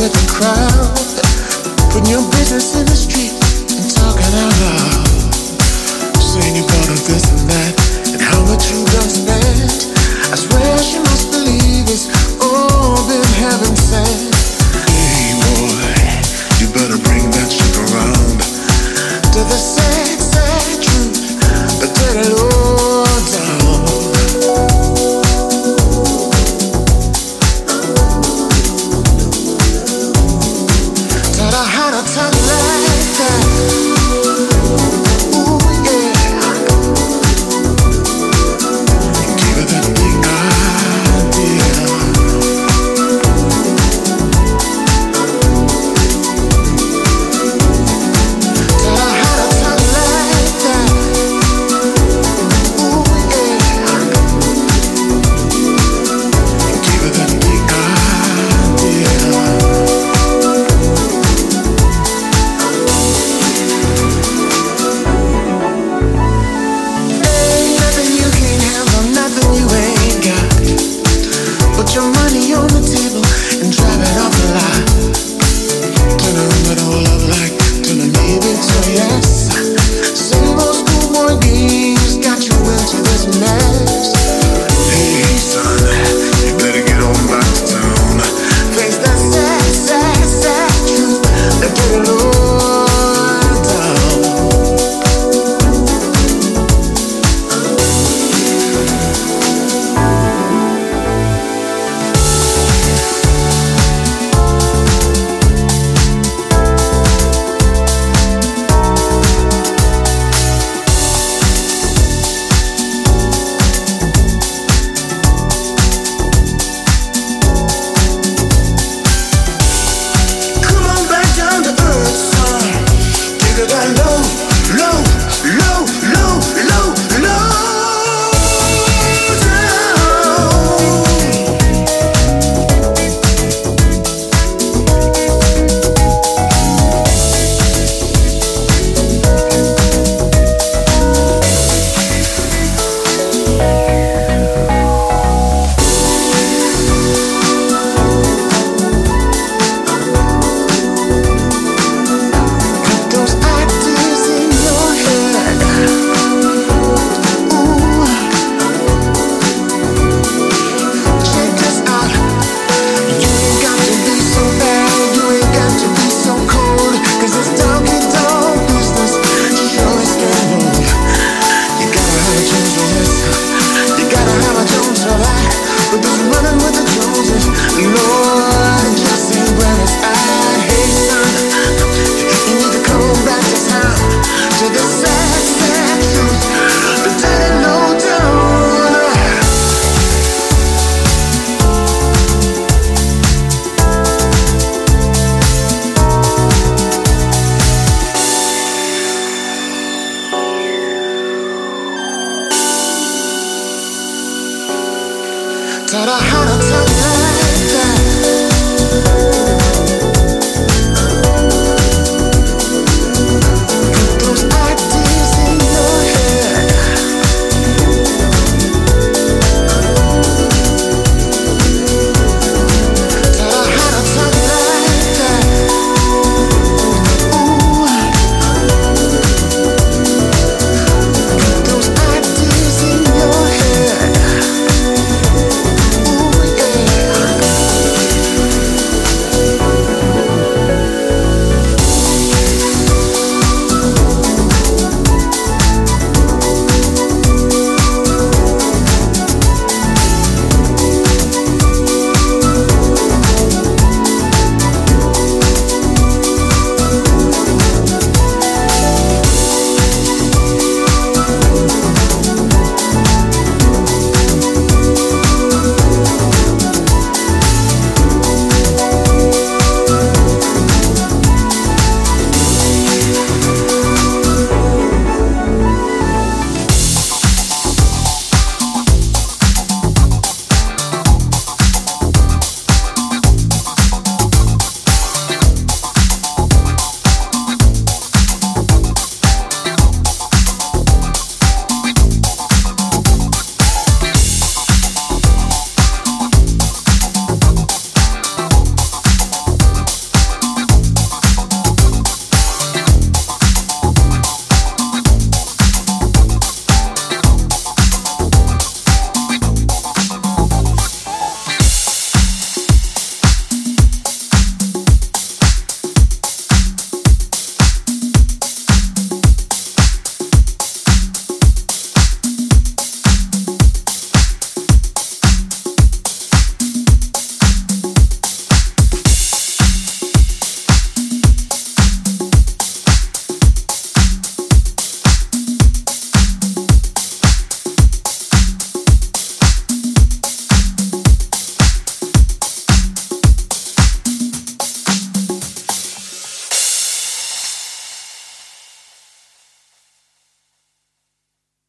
with the crowd, putting your business in the street and talking out loud, saying you bought a this and that.